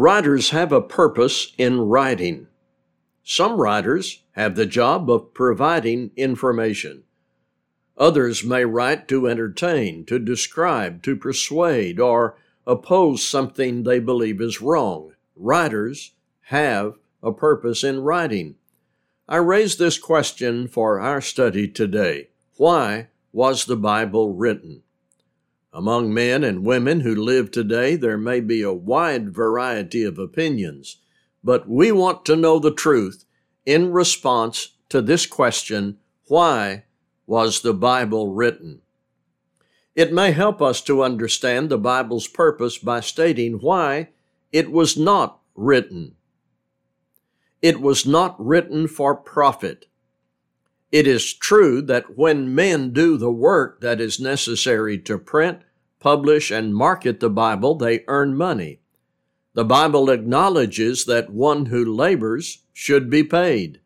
Writers have a purpose in writing. Some writers have the job of providing information. Others may write to entertain, to describe, to persuade, or oppose something they believe is wrong. Writers have a purpose in writing. I raise this question for our study today. Why was the Bible written? Among men and women who live today, there may be a wide variety of opinions, but we want to know the truth in response to this question why was the Bible written? It may help us to understand the Bible's purpose by stating why it was not written. It was not written for profit. It is true that when men do the work that is necessary to print, publish, and market the Bible, they earn money. The Bible acknowledges that one who labors should be paid.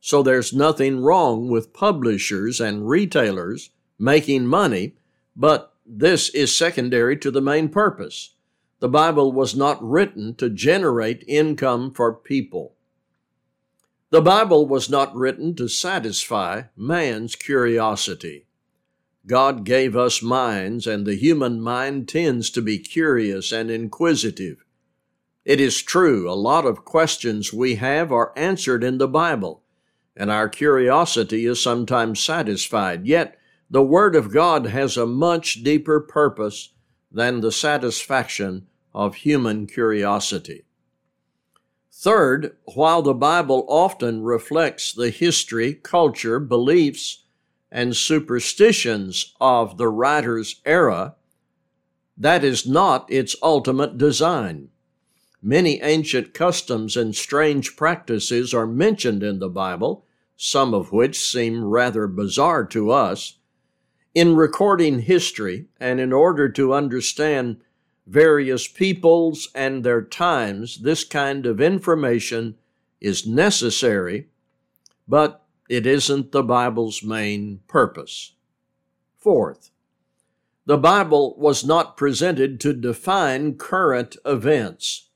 So there's nothing wrong with publishers and retailers making money, but this is secondary to the main purpose. The Bible was not written to generate income for people. The Bible was not written to satisfy man's curiosity. God gave us minds, and the human mind tends to be curious and inquisitive. It is true, a lot of questions we have are answered in the Bible, and our curiosity is sometimes satisfied. Yet, the Word of God has a much deeper purpose than the satisfaction of human curiosity. Third, while the Bible often reflects the history, culture, beliefs, and superstitions of the writer's era, that is not its ultimate design. Many ancient customs and strange practices are mentioned in the Bible, some of which seem rather bizarre to us. In recording history and in order to understand various peoples and their times, this kind of information is necessary, but it isn't the Bible's main purpose. Fourth, the Bible was not presented to define current events.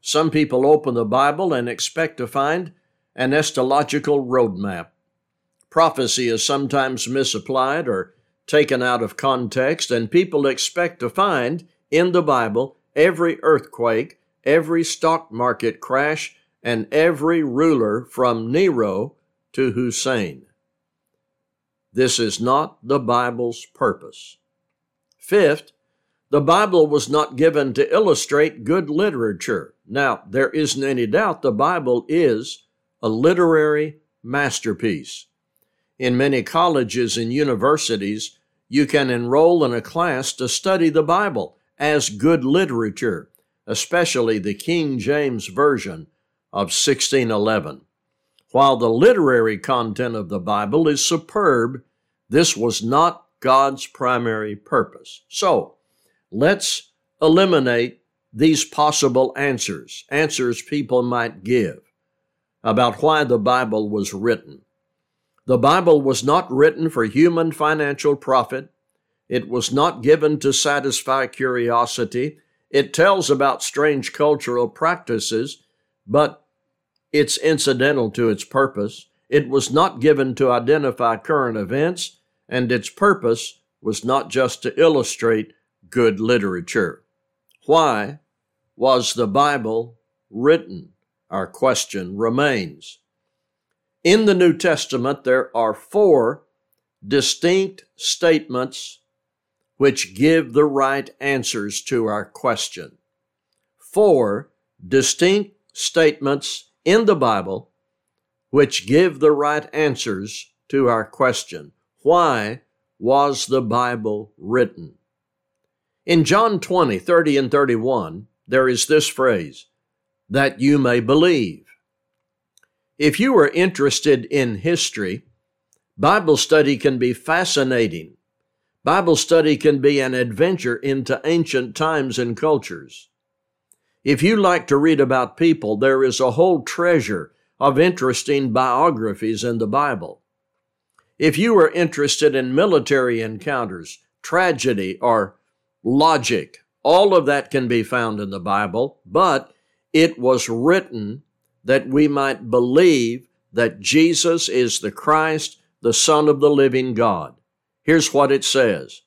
Some people open the Bible and expect to find an eschatological roadmap. Prophecy is sometimes misapplied or taken out of context, and people expect to find in the Bible every earthquake, every stock market crash, and every ruler from Nero to Hussein. This is not the Bible's purpose. Fifth, the Bible was not given to illustrate good literature. Now, there isn't any doubt the Bible is a literary masterpiece. In many colleges and universities, you can enroll in a class to study the Bible as good literature, especially the King James Version of 1611. While the literary content of the Bible is superb, this was not God's primary purpose. So, let's eliminate these possible answers, answers people might give about why the Bible was written. The Bible was not written for human financial profit. It was not given to satisfy curiosity. It tells about strange cultural practices, but it's incidental to its purpose. It was not given to identify current events, and its purpose was not just to illustrate good literature. Why was the Bible written? Our question remains. In the New Testament, there are four distinct statements which give the right answers to our question. Four distinct statements in the Bible which give the right answers to our question why was the Bible written? In John 20, 30, and 31, there is this phrase, that you may believe. If you are interested in history, Bible study can be fascinating. Bible study can be an adventure into ancient times and cultures. If you like to read about people, there is a whole treasure of interesting biographies in the Bible. If you are interested in military encounters, tragedy, or logic, all of that can be found in the Bible, but it was written that we might believe that Jesus is the Christ, the Son of the living God. Here's what it says.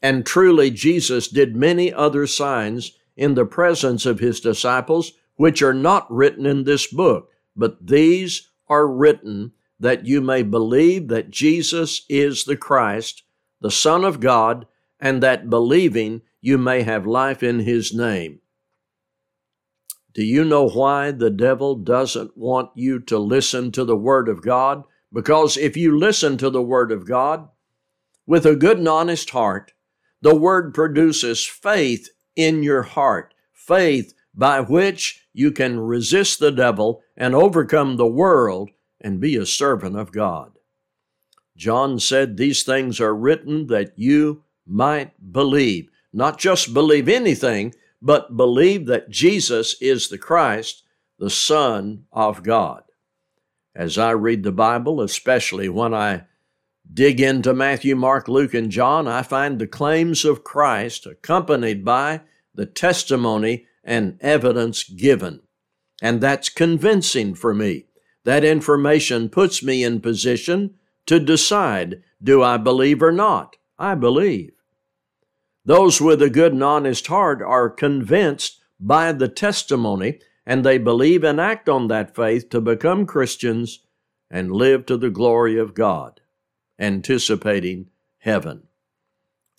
And truly, Jesus did many other signs in the presence of his disciples, which are not written in this book, but these are written that you may believe that Jesus is the Christ, the Son of God, and that believing you may have life in his name. Do you know why the devil doesn't want you to listen to the Word of God? Because if you listen to the Word of God with a good and honest heart, the Word produces faith in your heart, faith by which you can resist the devil and overcome the world and be a servant of God. John said, These things are written that you might believe. Not just believe anything, but believe that Jesus is the Christ, the Son of God. As I read the Bible, especially when I dig into Matthew, Mark, Luke, and John, I find the claims of Christ accompanied by the testimony and evidence given. And that's convincing for me. That information puts me in position to decide do I believe or not? I believe. Those with a good and honest heart are convinced by the testimony and they believe and act on that faith to become Christians and live to the glory of God, anticipating heaven.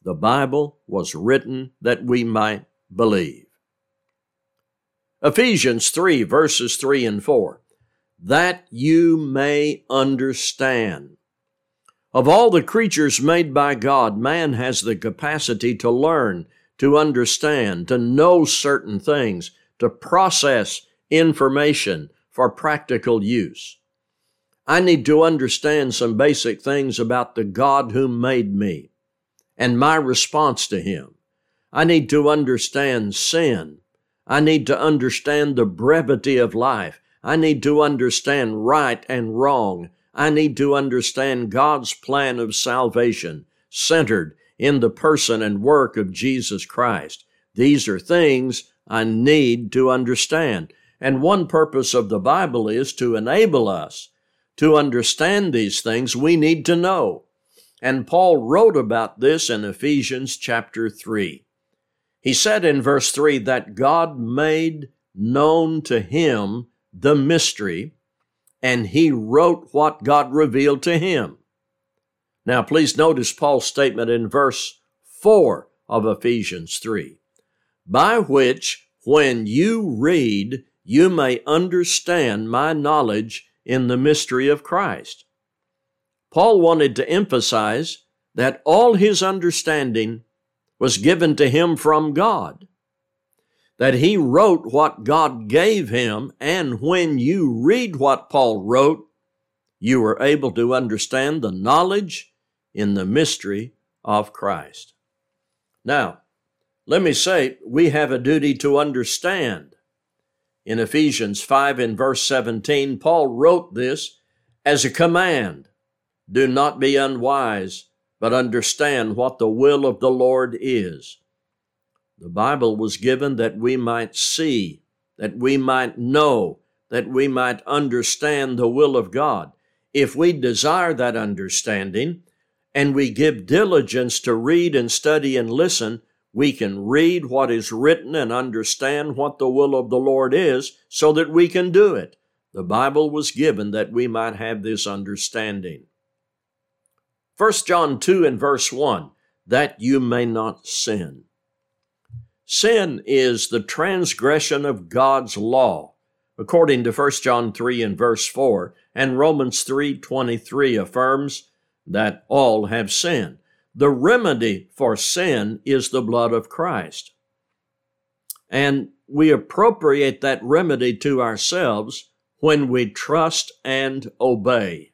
The Bible was written that we might believe. Ephesians 3, verses 3 and 4. That you may understand of all the creatures made by God, man has the capacity to learn, to understand, to know certain things, to process information for practical use. I need to understand some basic things about the God who made me and my response to Him. I need to understand sin. I need to understand the brevity of life. I need to understand right and wrong. I need to understand God's plan of salvation centered in the person and work of Jesus Christ. These are things I need to understand. And one purpose of the Bible is to enable us to understand these things we need to know. And Paul wrote about this in Ephesians chapter 3. He said in verse 3 that God made known to him the mystery and he wrote what God revealed to him. Now, please notice Paul's statement in verse 4 of Ephesians 3 by which, when you read, you may understand my knowledge in the mystery of Christ. Paul wanted to emphasize that all his understanding was given to him from God that he wrote what God gave him, and when you read what Paul wrote, you are able to understand the knowledge in the mystery of Christ. Now, let me say, we have a duty to understand. In Ephesians 5 and verse 17, Paul wrote this as a command Do not be unwise, but understand what the will of the Lord is. The Bible was given that we might see, that we might know, that we might understand the will of God. If we desire that understanding and we give diligence to read and study and listen, we can read what is written and understand what the will of the Lord is so that we can do it. The Bible was given that we might have this understanding. 1 John 2 and verse 1 that you may not sin. Sin is the transgression of God's law, according to 1 John 3 and verse 4, and Romans 3:23 affirms that all have sinned. The remedy for sin is the blood of Christ. And we appropriate that remedy to ourselves when we trust and obey.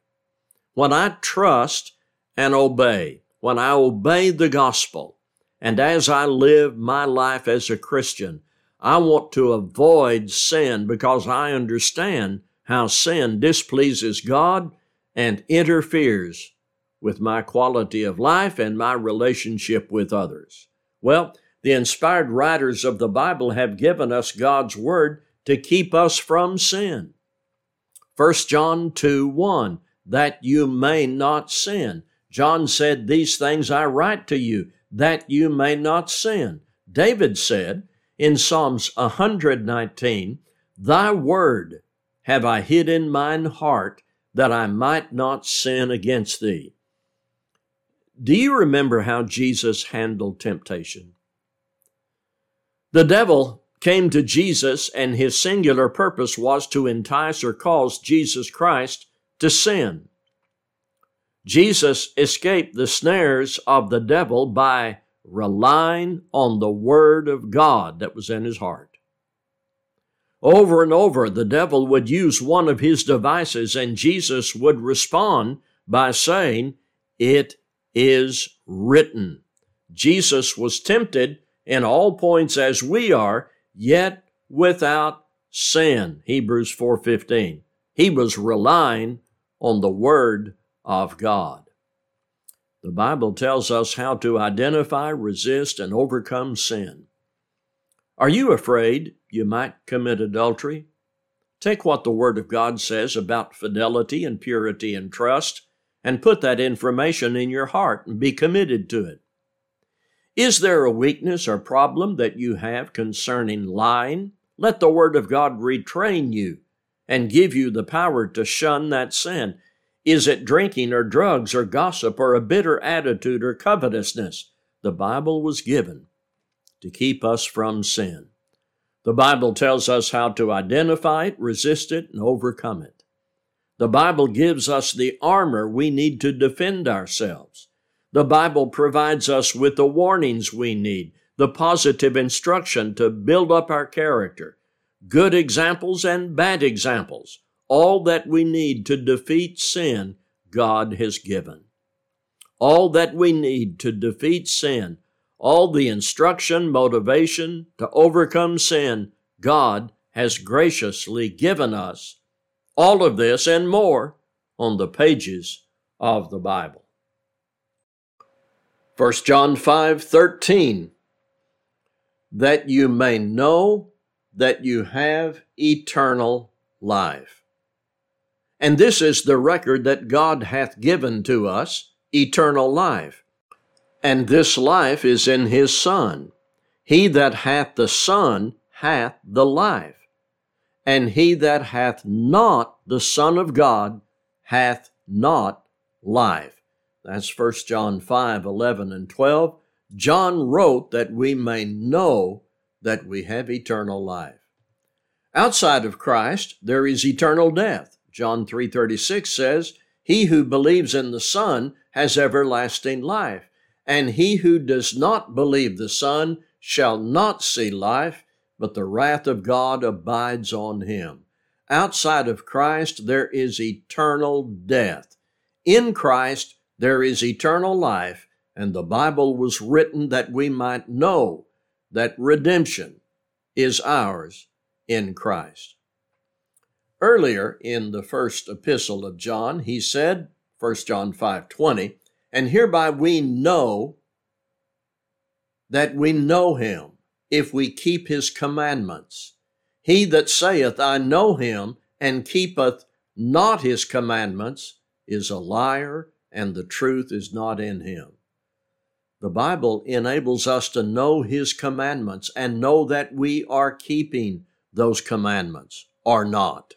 When I trust and obey, when I obey the gospel, and as I live my life as a Christian, I want to avoid sin because I understand how sin displeases God and interferes with my quality of life and my relationship with others. Well, the inspired writers of the Bible have given us God's Word to keep us from sin. 1 John 2 1, that you may not sin. John said, These things I write to you, that you may not sin. David said in Psalms 119, Thy word have I hid in mine heart, that I might not sin against thee. Do you remember how Jesus handled temptation? The devil came to Jesus, and his singular purpose was to entice or cause Jesus Christ to sin. Jesus escaped the snares of the devil by relying on the Word of God that was in his heart. Over and over, the devil would use one of his devices, and Jesus would respond by saying, It is written. Jesus was tempted in all points as we are, yet without sin. Hebrews 4:15. He was relying on the word of God. The Bible tells us how to identify, resist, and overcome sin. Are you afraid you might commit adultery? Take what the Word of God says about fidelity and purity and trust and put that information in your heart and be committed to it. Is there a weakness or problem that you have concerning lying? Let the Word of God retrain you and give you the power to shun that sin. Is it drinking or drugs or gossip or a bitter attitude or covetousness? The Bible was given to keep us from sin. The Bible tells us how to identify it, resist it, and overcome it. The Bible gives us the armor we need to defend ourselves. The Bible provides us with the warnings we need, the positive instruction to build up our character, good examples and bad examples. All that we need to defeat sin, God has given. All that we need to defeat sin, all the instruction, motivation to overcome sin, God has graciously given us. All of this and more on the pages of the Bible. 1 John 5 13, that you may know that you have eternal life. And this is the record that God hath given to us, eternal life. And this life is in his Son. He that hath the Son hath the life. And he that hath not the Son of God hath not life. That's 1 John 5 11 and 12. John wrote that we may know that we have eternal life. Outside of Christ, there is eternal death. John 3:36 says, "He who believes in the Son has everlasting life, and he who does not believe the Son shall not see life, but the wrath of God abides on him." Outside of Christ, there is eternal death. In Christ, there is eternal life, and the Bible was written that we might know that redemption is ours in Christ. Earlier in the first epistle of John, he said, 1 John 5:20, and hereby we know that we know him if we keep his commandments. He that saith, I know him, and keepeth not his commandments, is a liar, and the truth is not in him. The Bible enables us to know His commandments and know that we are keeping those commandments or not.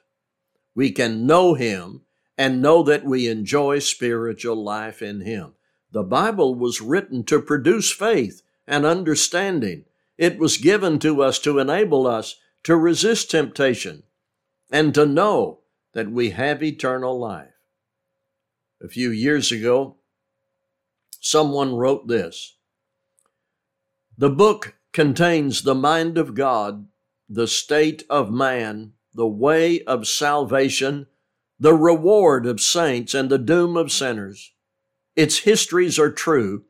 We can know Him and know that we enjoy spiritual life in Him. The Bible was written to produce faith and understanding. It was given to us to enable us to resist temptation and to know that we have eternal life. A few years ago, someone wrote this The book contains the mind of God, the state of man, the way of salvation, the reward of saints, and the doom of sinners. Its histories are true,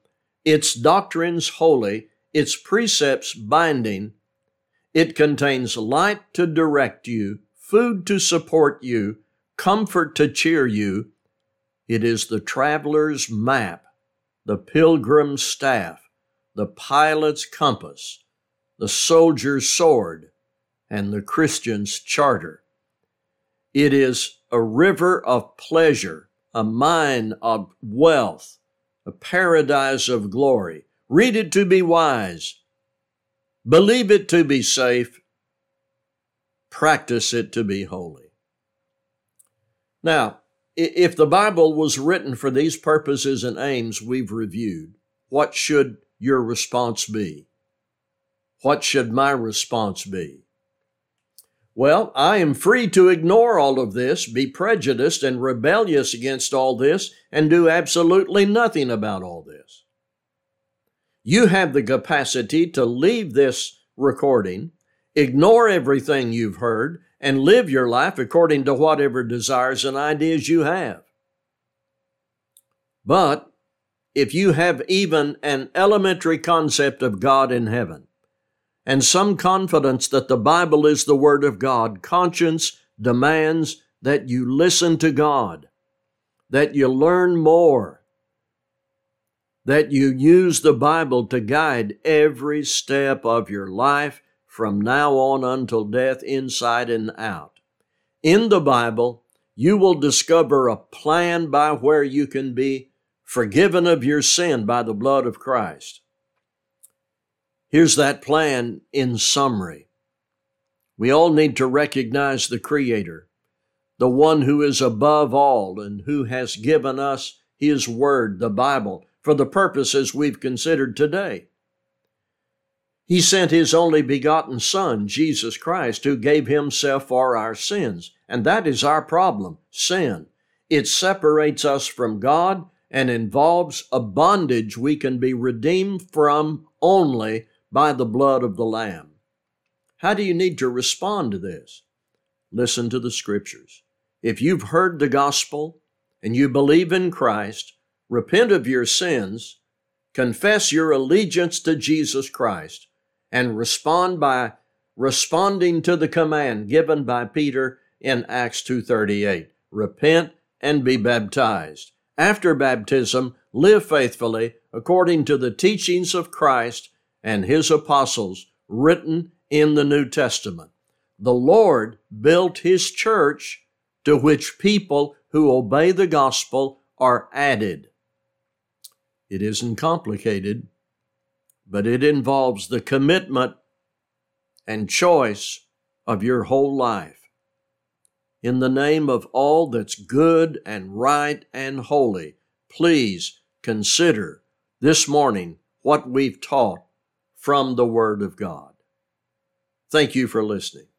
its doctrines holy, its precepts binding. It contains light to direct you, food to support you, comfort to cheer you, it is the traveler's map, the pilgrim's staff, the pilot's compass, the soldier's sword, and the Christian's charter. It is a river of pleasure, a mine of wealth, a paradise of glory. Read it to be wise. Believe it to be safe. Practice it to be holy. Now, if the Bible was written for these purposes and aims we've reviewed, what should your response be? What should my response be? Well, I am free to ignore all of this, be prejudiced and rebellious against all this, and do absolutely nothing about all this. You have the capacity to leave this recording, ignore everything you've heard, and live your life according to whatever desires and ideas you have. But if you have even an elementary concept of God in heaven, and some confidence that the Bible is the Word of God, conscience demands that you listen to God, that you learn more, that you use the Bible to guide every step of your life from now on until death, inside and out. In the Bible, you will discover a plan by where you can be forgiven of your sin by the blood of Christ. Here's that plan in summary. We all need to recognize the Creator, the one who is above all and who has given us His Word, the Bible, for the purposes we've considered today. He sent His only begotten Son, Jesus Christ, who gave Himself for our sins. And that is our problem sin. It separates us from God and involves a bondage we can be redeemed from only by the blood of the Lamb. How do you need to respond to this? Listen to the scriptures. If you've heard the gospel and you believe in Christ, repent of your sins, confess your allegiance to Jesus Christ, and respond by responding to the command given by Peter in Acts 2:38. Repent and be baptized. After baptism, live faithfully according to the teachings of Christ and his apostles written in the New Testament. The Lord built his church to which people who obey the gospel are added. It isn't complicated, but it involves the commitment and choice of your whole life. In the name of all that's good and right and holy, please consider this morning what we've taught from the Word of God. Thank you for listening.